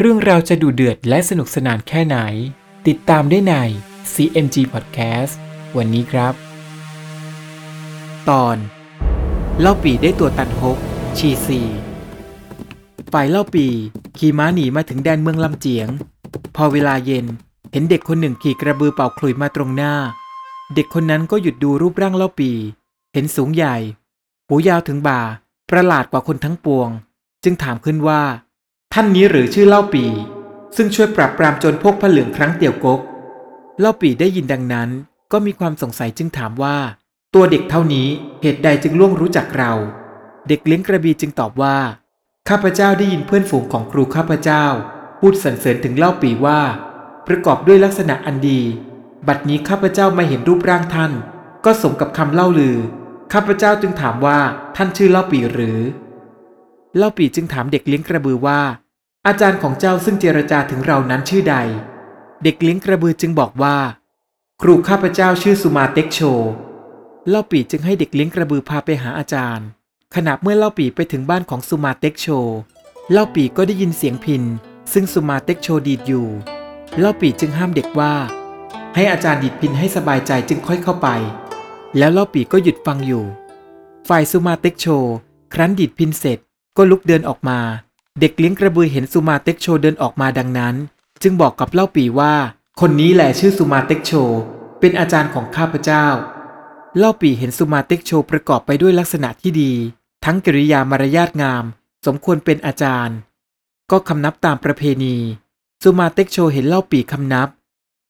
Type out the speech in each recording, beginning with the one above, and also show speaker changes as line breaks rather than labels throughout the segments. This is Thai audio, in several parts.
เรื่องราวจะดูเดือดและสนุกสนานแค่ไหน ติดตามได้ใน CMG Podcast วันนี้ครับ ตอนเล่าปีได้ตัวตันฮกชีซีฝ่ายเล่าปีขี่ม้าหนีมาถึงแดนเมืองลำเจียง พอเวลาเย็นเห็นเด็กคนหนึ่งขี่กระบือเป่าขลุ่ยมาตรงหน้า เด็กคนนั้นก็หยุดดูรูปร่างเล่าปี เห็นสูงใหญ่ หูยาวถึงบ่า ประหลาดกว่าคนทั้งปวง จึงถามขึ้นว่า ท่านนี้หรือชื่อเล่าปี ซึ่งช่วยปราบปรามโจรพวกผ้าเหลืองครั้งเตียวกก เล่าปีได้ยินดังนั้น ก็มีความสงสัยจึงถามว่า ตัวเด็กเท่านี้เหตุใดจึงล่วงรู้จักเรา เด็กเลี้ยงกระบีจึงตอบว่า ข้าพเจ้าได้ยินเพื่อนฝูงของครูข้าพเจ้า พูดสรรเสริญถึงเล่าปีว่า ประกอบด้วยลักษณะอันดี บัดนี้ข้าพเจ้ามาเห็นรูปร่างท่าน ก็สมกับคำเล่าลือ ข้าพเจ้าจึงถามว่าท่านชื่อเล่าปีหรือ เล่าปีจึงถามเด็กเลี้ยงกระบือว่า อาจารย์ของเจ้าซึ่งเจรจาถึงเรานั้นชื่อใด เด็กเลี้ยงกระบือจึงบอกว่า ครูข้าพเจ้าชื่อสุมาเต็กโช เล่าปีจึงให้เด็กเลี้ยงกระบือพาไปหาอาจารย์ ขณะเมื่อเล่าปีไปถึงบ้านของสุมาเต็กโช เล่าปีก็ได้ยินเสียงพิน ซึ่งสุมาเต็กโชดีดอยู่ เล่าปี่จึงห้ามเด็กว่า ให้อาจารย์ดีดพิณให้สบายใจจึงค่อยเข้าไป แล้วเล่าปี่ก็หยุดฟังอยู่ ฝ่ายสุมาเต็กโช ครั้นดีดพิณเสร็จก็ลุกเดินออกมา เด็กเลี้ยงกระบือเห็นสุมาเต็กโชเดินออกมาดังนั้น จึงบอกกับเล่าปี่ว่า คนนี้แหละชื่อสุมาเต็กโช เป็นอาจารย์ของข้าพเจ้า เล่าปี่เห็นสุมาเต็กโชประกอบไปด้วยลักษณะที่ดี ทั้งกิริยามารยาทงาม สมควรเป็นอาจารย์ ก็คำนับตามประเพณีสุมาเต็กโชเห็นเล่าปีคำนับ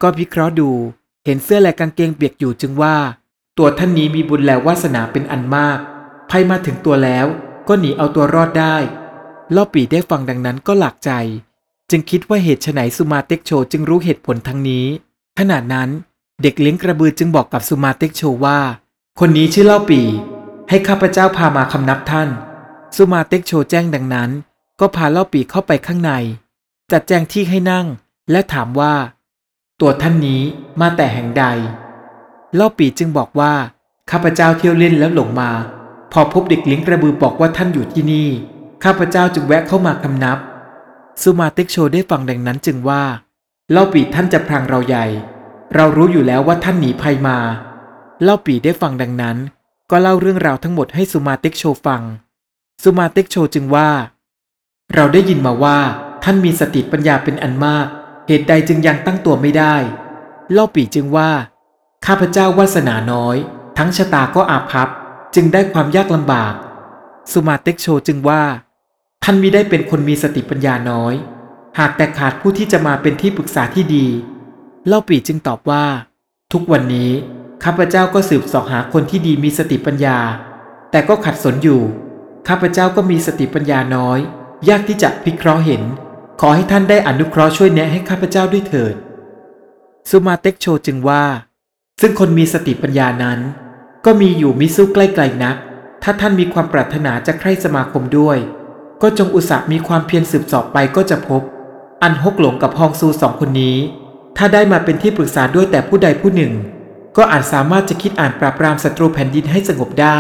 ก็พิเคราะห์ดู เห็นเสื้อและกางเกงเปียกอยู่จึงว่า ตัวท่านนี้มีบุญและวาสนาเป็นอันมากภัยมาถึงตัวแล้วก็หนีเอาตัวรอดได้ ล่าปีได้ฟังดังนั้นก็หลักใจ จึงคิดว่าเหตุไฉนสุมาเต็กโชจึงรู้เหตุผลทั้งนี้ขณะนั้นเด็กเลี้ยงกระบือจึงบอกกับสุมาเต็กโชว่า คนนี้ชื่อเล่าปี ให้ข้าพเจ้าพามาคำนับท่าน สุมาเต็กโชแจ้งดังนั้น ก็พาเล่าปีเข้าไปข้างใน จัดแจงที่ให้นั่ง และถามว่า ตัวท่านนี้มาแต่แห่งใด เล่าปีจึงบอกว่าข้าพเจ้าเที่ยวเล่นแล้วหลงมา พอพบเด็กเลี้ยงกระบือบอกว่าท่านอยู่ที่นี่ ข้าพเจ้าจึงแวะเข้ามาคำนับ สุมาต็กโชได้ฟังดังนั้นจึงว่า เล่าปีท่านจะพรางเราใหญ่ เรารู้อยู่แล้วว่าท่านหนีภัยมา เล่าปีได้ฟังดังนั้น ก็เล่าเรื่องราวทั้งหมดให้สุมาต็กโชฟัง สุมาต็กโชจึงว่า เราได้ยินมาว่าท่านมีสติปัญญาเป็นอันมาก เหตุใดจึงยังตั้งตัวไม่ได้ เล่าปีจึงว่า ข้าพเจ้าวาสนาน้อย ทั้งชะตาก็อาภัพจึงได้ความยากลำบาก สุมาเต็กโชจึงว่า ท่านมิได้เป็นคนมีสติปัญญาน้อย หากแต่ขาดผู้ที่จะมาเป็นที่ปรึกษาที่ดี เล่าปีจึงตอบว่า ทุกวันนี้ข้าพเจ้าก็สืบสอบหาคนที่ดีมีสติปัญญา แต่ก็ขัดสนอยู่ ข้าพเจ้าก็มีสติปัญญาน้อย ยากที่จะพิเคราะห์เห็น ขอให้ท่านได้อนุเคราะห์ช่วยแนะให้ข้าพเจ้าด้วยเถิด สุมาเต็กโชจึงว่า ซึ่งคนมีสติปัญญานั้น ก็มีอยู่มิสู้ใกล้ๆนัก ถ้าท่านมีความปรารถนาจะใคร่สมาคมด้วย ก็จงอุตส่าห์มีความเพียรสืบสอบไปก็จะพบ อันฮกหลงกับฮองซูสองคนนี้ ถ้าได้มาเป็นที่ปรึกษาด้วยแต่ผู้ใดผู้หนึ่ง ก็อาจสามารถจะคิดอ่านปราบปรามศัตรูแผ่นดินให้สงบได้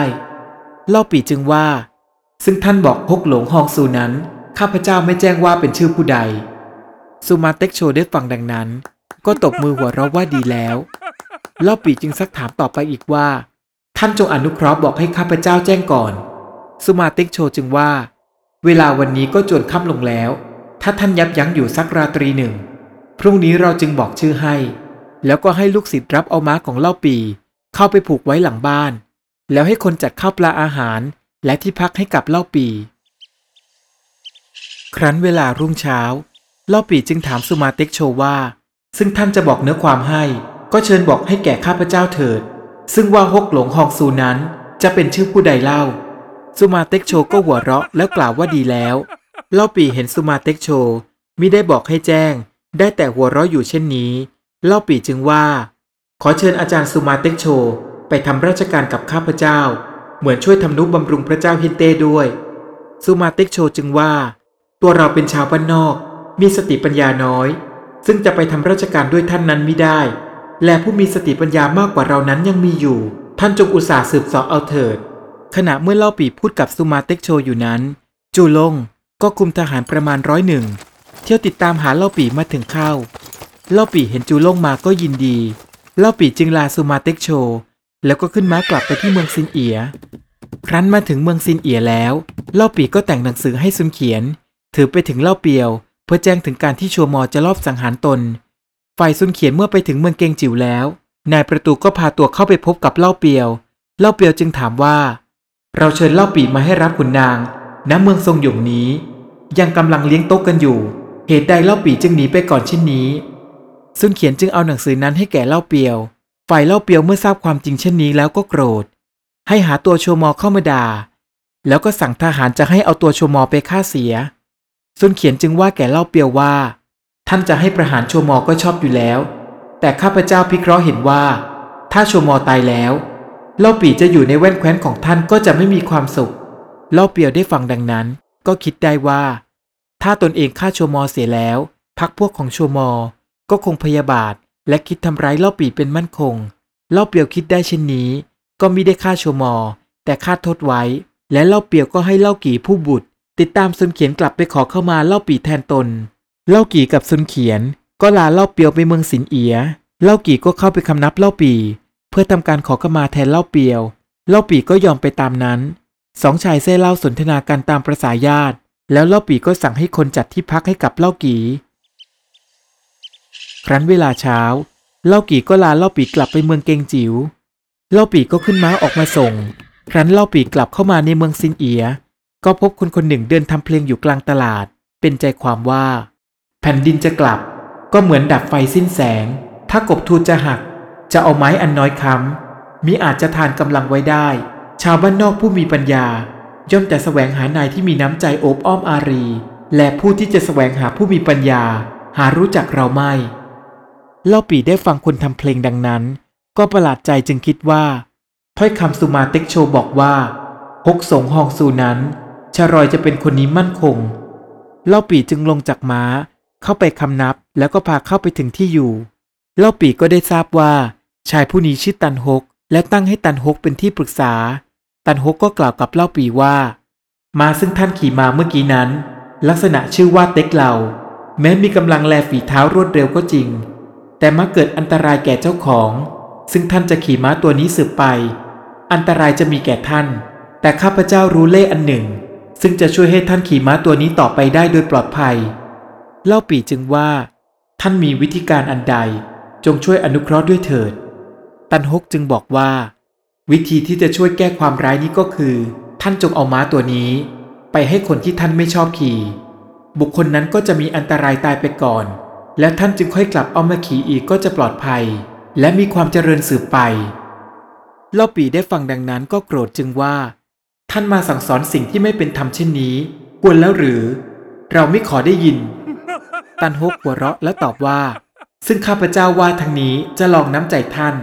เล่าปีจึงว่า ซึ่งท่านบอกฮกหลงฮองซูนั้น ข้าพเจ้าไม่แจ้งว่าเป็นชื่อผู้ใดสุมาเต็กโชได้ฟังดังนั้น ก็ตบมือหัวเราะว่าดีแล้ว เล่าปีจึงซักถามต่อไปอีกว่า ท่านจงอนุเคราะห์บอกให้ข้าพเจ้าแจ้งก่อน สุมาต็กโชจึงว่า เวลาวันนี้ก็จวนค่ำลงแล้ว ถ้าท่านยับยั้งอยู่สักราตรีหนึ่ง พรุ่งนี้เราจึงบอกชื่อให้ แล้วก็ให้ลูกศิษย์รับเอาม้าของเล่าปี เข้าไปผูกไว้หลังบ้าน แล้วให้คนจัดข้าวปลาอาหาร และที่พักให้กับเล่าปี ครั้นเวลารุ่งเช้า เล่าปีจึงถามสุมาต็กโชว่า ซึ่งท่านจะบอกเนื้อความให้ ก็เชิญบอกให้แก่ข้าพเจ้าเถิด ซึ่งว่าฮกหลงฮองซูนั้นจะเป็นชื่อผู้ใดเล่า สุมาเต็กโชก็หัวเราะแล้วกล่าวว่าดีแล้วเล่าปีเห็นสุมาเต็กโชมิได้บอกให้แจ้ง ได้แต่หัวเราะอยู่เช่นนี้ เล่าปีจึงว่า ขอเชิญอาจารย์สุมาเต็กโชไปทำราชการกับข้าพเจ้า เหมือนช่วยทำนุบำรุงพระเจ้าฮินเต้ด้วยสุมาเต็กโชจึงว่า ตัวเราเป็นชาวบ้านนอก มีสติปัญญาน้อย ซึ่งจะไปทำราชการด้วยท่านนั้นไม่ได้ และผู้มีสติปัญญามากกว่าเรานั้นยังมีอยู่ ท่านจงอุตส่าห์สืบสอบเอาเถิด ขณะเมื่อเล่าปีพูดกับสุมาเต็กโชอยู่นั้น จูลงก็คุมทหารประมาณร้อยหนึ่งเที่ยวติดตามหาเล่าปีมาถึงเข้า เล่าปีเห็นจูลงมาก็ยินดี เล่าปีจึงลาสุมาเต็กโช แล้วก็ขึ้นม้ากลับไปที่เมืองซินเอีย ครั้นมาถึงเมืองซินเอียแล้ว เล่าปีก็แต่งหนังสือให้ซุนเขียน ถือไปถึงเล่าเปียว เพื่อแจ้งถึงการที่ชัวมอจะลอบสังหารตน ฝ่ายซุนเขียนเมื่อไปถึงเมืองเกงจิ๋วแล้ว นายประตูก็พาตัวเข้าไปพบกับเล่าเปียว เล่าเปียวจึงถามว่า เราเชิญเล่าปีมาให้รับขุนนางณเมืองทรงหยงนี้ ยังกำลังเลี้ยงโต๊ะกันอยู่ เหตุใดเล่าปีจึงหนีไปก่อนเช่นนี้ ซุนเขียนจึงเอาหนังสือนั้นให้แก่เล่าเปียว ฝ่ายเล่าเปียวเมื่อทราบความจริงเช่นนี้แล้วก็โกรธ ให้หาตัวโชมอเข้ามาด่า แล้วก็สั่งทหารจะให้เอาตัวโชมอไปฆ่าเสีย ซุนเขียนจึงว่าแก่เล่าเปียวว่า ท่านจะให้ประหารโชมอก็ชอบอยู่แล้ว แต่ข้าพเจ้าพิเคราะห์เห็นว่า ถ้าโชมอตายแล้ว เล่าปีจะอยู่ในแว่นแคว้นของท่านก็จะไม่มีความสุข เล่าเปียวได้ฟังดังนั้น ก็คิดได้ว่า ถ้าตนเองฆ่าโชมอเสียแล้วพักพวกของโชมอ ก็คงพยาบาท และคิดทำร้ายเล่าปีเป็นมั่นคง เล่าเปียวคิดได้เช่นนี้ ก็มิได้ฆ่าโชมอ แต่ฆ่าโทษไว้ และเล่าเปียวก็ให้เล่ากี่ผู้บุตร ติดตามซนเขียนกลับไปขอเข้ามาเล่าปีแทนตน เล่ากี่กับซุนเขียน ก็ลาเล่าเปียวไปเมืองสินเอีย เล่ากี่ก็เข้าไปคำนับเล่าปี เพื่อทำการขอเข้ามาแทนเล่าเปียว เล่าปีก็ยอมไปตามนั้น สองชายเซ่เล่าสนทนากันตามประษาญาติ แล้วเล่าปีก็สั่งให้คนจัดที่พักให้กับเล่ากี่ ครั้นเวลาเช้า เล่ากี่ก็ลาเล่าปีกลับไปเมืองเกงจิว๋ว เล่าปีก็ขึ้นม้าออกมาส่ง ครั้นเล่าปีกลับเข้ามาในเมืองซินเอีย ก็พบคนคนหนึ่งเดินทำเพลงอยู่กลางตลาด เป็นใจความว่า แผ่นดินจะกลับ ก็เหมือนดับไฟสิ้นแสง ถ้ากบทูจะหัก จะเอาไม้อันน้อยค้ำมิอาจจะทานกำลังไว้ได้ ชาวบ้านนอกผู้มีปัญญา ย่อมแต่แสวงหานายที่มีน้ำใจโอบอ้อมอารี และผู้ที่จะแสวงหาผู้มีปัญญา หารู้จักเราไม่เล่าปีได้ฟังคนทำเพลงดังนั้น ก็ประหลาดใจจึงคิดว่า ถ้อยคำสุมาเต็กโชบอกว่าฮกสงฮองซูนั้นชารอยจะเป็นคนนี้มั่นคง เล่าปีจึงลงจากม้า เข้าไปคำนับแล้วก็พาเข้าไปถึงที่อยู่ เล่าปีก็ได้ทราบว่า ชายผู้นี้ชื่อตันฮก และตั้งให้ตันฮกเป็นที่ปรึกษา ตันฮกก็กล่าวกับเล่าปีว่า มาซึ่งท่านขี่มาเมื่อกี้นั้น ลักษณะชื่อว่าเต็กเหล่า แม้มีกำลังแลฝีเท้ารวดเร็วก็จริง แต่มักเกิดอันตรายแก่เจ้าของ ซึ่งท่านจะขี่ม้าตัวนี้สืบไป อันตรายจะมีแก่ท่าน แต่ข้าพเจ้ารู้เล่อันหนึ่ง ซึ่งจะช่วยให้ท่านขี่ม้าตัวนี้ต่อไปได้โดยปลอดภัย เล่าปีจึงว่า ท่านมีวิธีการอันใด จงช่วยอนุเคราะห์ด้วยเถิด ตันฮกจึงบอกว่า วิธีที่จะช่วยแก้ความร้ายนี้ก็คือ ท่านจงเอาม้าตัวนี้ ไปให้คนที่ท่านไม่ชอบขี่ บุคคลนั้นก็จะมีอันตรายตายไปก่อน แล้วท่านจึงค่อยกลับเอามาขี่อีกก็จะปลอดภัย และมีความเจริญสืบไปเล่าปีได้ฟังดังนั้นก็โกรธจึงว่า ท่านมาสั่งสอนสิ่งที่ไม่เป็นธรรมเช่นนี้ ควรแล้วหรือ เราไม่ขอได้ยิน ตันฮกหัวเราะและตอบว่า ซึ่งข้าพเจ้าว่าทางนี้จะลองน้ำใจท่าน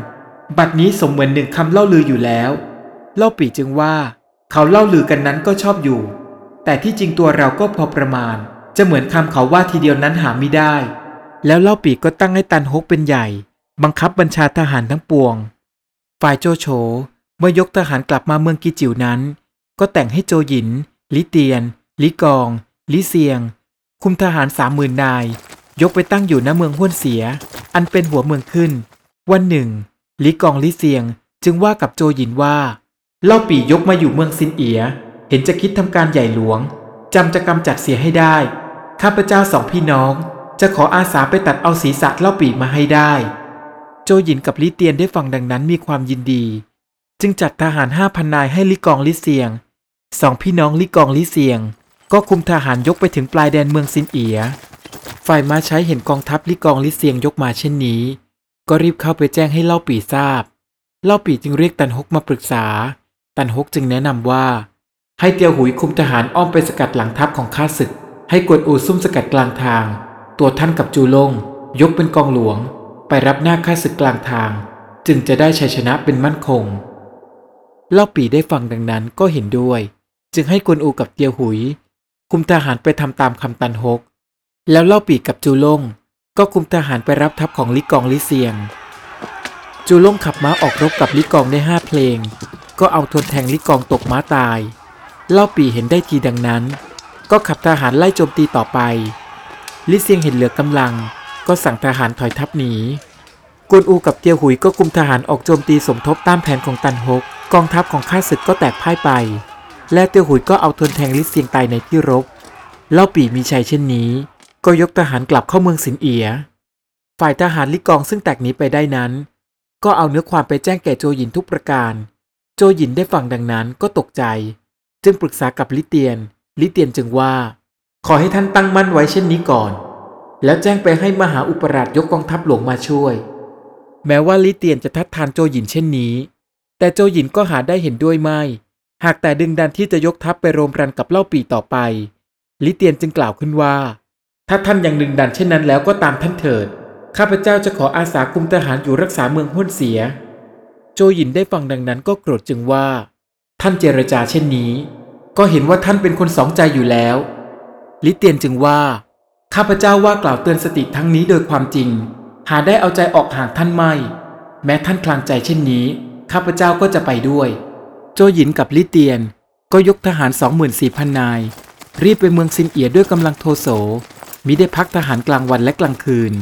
บัดนี้สมเหมือนหนึ่งคำเล่าลืออยู่แล้ว เล่าปีจึงว่า เขาเล่าลือกันนั้นก็ชอบอยู่ แต่ที่จริงตัวเราก็พอประมาณ จะเหมือนคำเขาว่าทีเดียวนั้นหาไม่ได้ แล้วเล่าปีก็ตั้งให้ตันฮกเป็นใหญ่ บังคับบัญชาทหารทั้งปวง ฝ่ายโจโฉเมื่อยกทหารกลับมาเมืองกิจิวนั้น ก็แต่งให้โจหยินลิเตียนลิกองลิเซียง คุมทหารสามหมื่นนาย ยกไปตั้งอยู่ณเมืองห้วนเสีย อันเป็นหัวเมืองขึ้น วันหนึ่งลิกองลิเซียงจึงว่ากับโจหยินว่า เล่าปี่ยกมาอยู่เมืองซินเอีย เห็นจะคิดทำการใหญ่หลวงจำจะกำจัดเสียให้ได้ ข้าพเจ้าสองพี่น้อง จะขออาสาไปตัดเอาศีรษะเล่าปี่มาให้ได้ โจหยินกับลิเตียนได้ฟังดังนั้นมีความยินดี จึงจัดทหารห้าพันนายให้ลิกองลิเซียง สองพี่น้องลิกองลิเซียง ก็คุมทหารยกไปถึงปลายแดนเมืองซินเอีย ฝ่ายมาใช้เห็นกองทัพลิกองลิเซียงยกมาเช่นนี้ ก็รีบเข้าไปแจ้งให้เล่าปีทราบ เล่าปีจึงเรียกตันฮกมาปรึกษา ตันฮกจึงแนะนำว่า ให้เตียวหุยคุมทหารอ้อมไปสกัดหลังทัพของข้าศึก ให้กวนอูซุ่มสกัดกลางทาง ตัวท่านกับจูลง ยกเป็นกองหลวง ไปรับหน้าค่าศึกกลางทาง จึงจะได้ชัยชนะเป็นมั่นคง เล่าปีได้ฟังดังนั้นก็เห็นด้วย จึงให้กวนอูกับเตียวหุย คุมทหารไปทำตามคำตันฮก แล้วเล่าปีกับจูลงก็คุมทหารไปรับทัพของลิกองลิเซียง จูลงขับม้าออกรบกับลิกองได้ห้าเพลง ก็เอาทวนแทงลิกองตกม้าตาย เล่าปีเห็นได้ทีดังนั้น ก็ขับทหารไล่โจมตีต่อไป ลิเซียงเห็นเหลือกำลัง ก็สั่งทหารถอยทัพหนีกวนอูกับเตียวหุยก็คุมทหารออกโจมตีสมทบตานแผนของตันฮก กองทัพของข้าศึกก็แตกพ่ายไป และเตียวหุยก็เอาทนแทงลิเซียงตายในที่รบ เล่าปีมีชัยเช่นนี้ ก็ยกทหารกลับเข้าเมืองสินเอีย ฝ่ายทหารลิกองซึ่งแตกหนีไปได้นั้น ก็เอาเนื้อความไปแจ้งแก่โจหยินทุกประการ โจหยินได้ฟังดังนั้นก็ตกใจ จึงปรึกษากับลิเตียน ลิเตียนจึงว่า ขอให้ท่านตั้งมั่นไว้เช่นนี้ก่อน แล้วแจ้งไปให้มหาอุปราชยกกองทัพหลวงมาช่วย แม้ว่าลิเตียนจะทัดทานโจหยินเช่นนี้ แต่โจหยินก็หาได้เห็นด้วยไม่ หากแต่ดึงดันที่จะยกทัพไปโรมรันกับเล่าปีต่อไป ลิเตียนจึงกล่าวขึ้นว่า ถ้าท่านยังดึงดันเช่นนั้นแล้วก็ตามท่านเถิด ข้าพเจ้าจะขออาสาคุมทหารอยู่รักษาเมืองหุ้นเสีย โจหยินได้ฟังดังนั้นก็โกรธจึงว่า ท่านเจรจาเช่นนี้ ก็เห็นว่าท่านเป็นคนสองใจอยู่แล้ว ลิเตียนจึงว่า ข้าพเจ้าว่ากล่าวเตือนสติทั้งนี้โดยความจริง หาได้เอาใจออกห่างท่านไม่ แม้ท่านคลางใจเช่นนี้ ข้าพเจ้าก็จะไปด้วย โจหยินกับลิเตียน ก็ยกทหารสองหมื่นสี่พันนาย รีบไปเมืองซินเอียด้วยกำลังโทโสมิได้พักทหารกลางวันและกลางคืน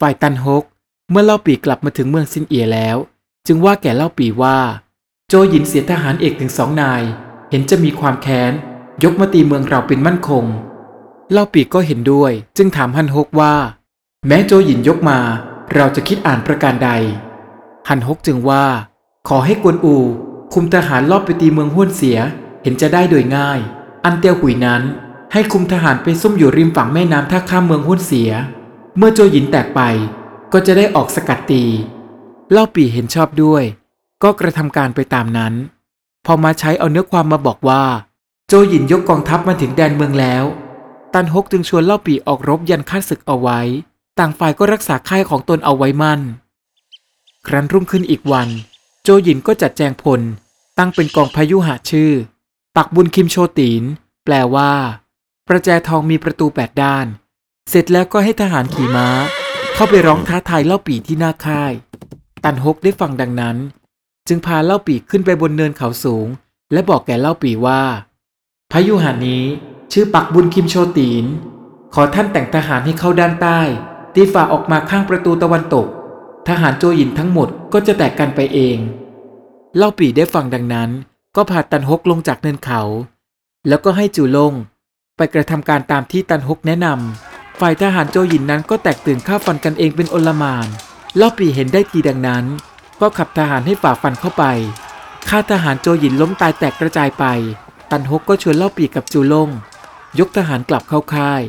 ฝ่ายตันฮก เมื่อเล่าปีกลับมาถึงเมืองซินเอียแล้ว จึงว่าแก่เล่าปีว่า โจหยินเสียทหารเอกถึงสองนาย เห็นจะมีความแค้น ยกมาตีเมืองเราเป็นมั่นคง เล่าปีก็เห็นด้วย จึงถามฮันฮกว่า แม้โจหยินยกมา เราจะคิดอ่านประการใด ฮันฮกจึงว่า ขอให้กวนอู คุมทหารลอบไปตีเมืองห้วนเสียเห็นจะได้โดยง่าย อันเตียวหุยนั้น ให้คุมทหารไปซุ่มอยู่ริมฝั่งแม่น้ำท่าข้ามเมืองห้วนเสีย เมื่อโจหยินแตกไป ก็จะได้ออกสกัดตี เล่าปีเห็นชอบด้วย ก็กระทำการไปตามนั้น พอมาใช้เอาเนื้อความมาบอกว่า โจหยินยกกองทัพมาถึงแดนเมืองแล้ว ตันฮกจึงชวนเล่าปีออกรบยันค่าศึกเอาไว้ ต่างฝ่ายก็รักษาค่ายของตนเอาไว้มั่น ครั้นรุ่งขึ้นอีกวัน โจหยินก็จัดแจงพล ตั้งเป็นกองพายุหะชื่อ ปักบุญคิมโชตีนแปลว่า ประแจทองมีประตูแปดด้าน เสร็จแล้วก็ให้ทหารขี่ม้า เข้าไปร้องท้าทายเล่าปีที่หน้าค่าย ตันฮกได้ฟังดังนั้น จึงพาเล่าปีขึ้นไปบนเนินเขาสูง และบอกแก่เล่าปีว่า พายุหานี้ชื่อปักบุญคิมโชตีนขอท่านแต่งทหารให้เข้าด้านใต้ ตีฝ่าออกมาข้างประตูตะวันตก ทหารโจหยินทั้งหมดก็จะแตกกันไปเอง เล่าปีได้ฟังดังนั้น ก็พาตันฮกลงจากเนินเขา แล้วก็ให้จูลง ไปกระทำการตามที่ตันฮกแนะนำฝ่ายทหารโจหยินนั้นก็แตกตื่นฆ่าฟันกันเองเป็นโอลมานเล่าปีเห็นได้ทีดังนั้น ก็ขับทหารให้ฝ่าฟันเข้าไปฆ่าทหารโจหยินล้มตายแตกกระจายไป ตันฮกก็ชวนเล่าปีกับจูลง ยกทหารกลับเข้าค่าย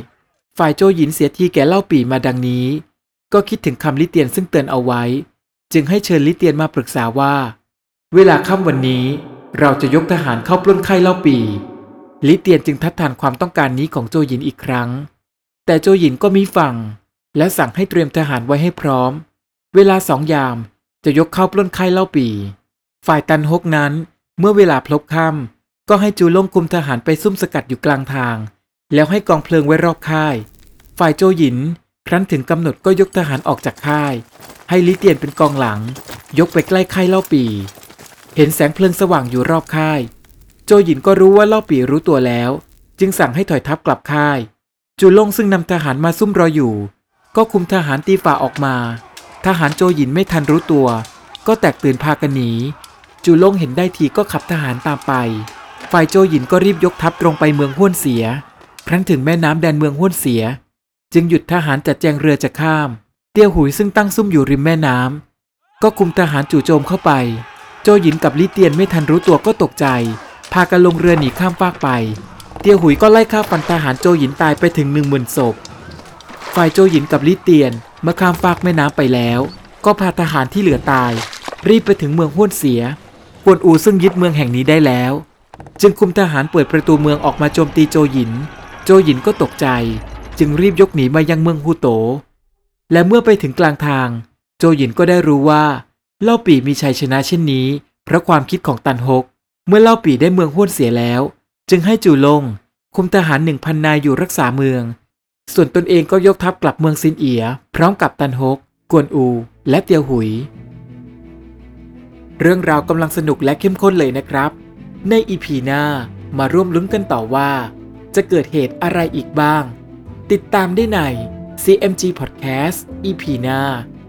ฝ่ายโจหยินเสียทีแก่เล่าปีมาดังนี้ ก็คิดถึงคำลิเตียนซึ่งเตือนเอาไว้ จึงให้เชิญลิเตียนมาปรึกษาว่า เวลาค่ำวันนี้เราจะยกทหารเข้าปล้นค่ายเล่าปี ลิเตียนจึงทัดทานความต้องการนี้ของโจหยินอีกครั้ง แต่โจหยินก็มีฟังและสั่งให้เตรียมทหารไว้ให้พร้อม เวลาสองยามจะยกเข้าปล้นค่ายเล่าปี ฝ่ายตันฮกนั้น เมื่อเวลาพลบค่ำก็ให้จูลงคุมทหารไปซุ่มสกัดอยู่กลางทาง แล้วให้กองเพลิงไว้รอบค่าย ฝ่ายโจหยินครั้นถึงกำหนดก็ยกทหารออกจากค่าย ให้ลิเตียนเป็นกองหลัง ยกไปใกล้ค่ายเล่าปี เห็นแสงเพลิงสว่างอยู่รอบค่าย โจหยินก็รู้ว่าล่าปีรู้ตัวแล้ว จึงสั่งให้ถอยทัพกลับค่าย จูลงซึ่งนำทหารมาซุ่มรออยู่ ก็คุมทหารตีฝ่าออกมา ทหารโจหยินไม่ทันรู้ตัว ก็แตกตื่นพากันหนี จูลงเห็นได้ทีก็ขับทหารตามไป ฝ่ายโจหยินก็รีบยกทัพตรงไปเมืองห้วนเสีย ครั้นถึงแม่น้ำแดนเมืองห้วนเสีย จึงหยุดทหารจัดแจงเรือจะข้าม เตี้ยวหุยซึ่งตั้งซุ่มอยู่ริมแม่น้ำก็คุมทหารจู่โจมเข้าไป โจหยินกับลิเตียนไม่ทันรู้ตัวก็ตกใจ พากันลงเรือหนีข้ามฟากไป เตียวหุยก็ไล่ฆ่าฟันทหารโจหยินตายไปถึงหนึ่งหมื่นศพ ฝ่ายโจหยินกับลิเตียนเมื่อข้ามฟากแม่น้ำไปแล้ว ก็พาทหารที่เหลือตาย รีบไปถึงเมืองห้วนเสียกวนอูซึ่งยึดเมืองแห่งนี้ได้แล้ว จึงคุมทหารเปิดประตูเมืองออกมาโจมตีโจหยิน โจหยินก็ตกใจ จึงรีบยกหนีมายังเมืองฮูโต และเมื่อไปถึงกลางทาง โจหยินก็ได้รู้ว่า เล่าปีมีชัยชนะเช่นนี้ เพราะความคิดของตันฮก เมื่อเล่าปีได้เมืองห้วนเสียแล้ว จึงให้จูลง คุมทหารหนึ่งพันนายอยู่รักษาเมือง ส่วนตนเองก็ยกทัพกลับเมืองซินเอีย พร้อมกับตันฮก กวนอู และเตียวหุย เรื่องราวกำลังสนุกและเข้มข้นเลยนะครับ ในอีพีหน้ามาร่วมลุ้นกันต่อว่า จะเกิดเหตุอะไรอีกบ้าง ติดตามได้ใน CMG Podcast EP หน้า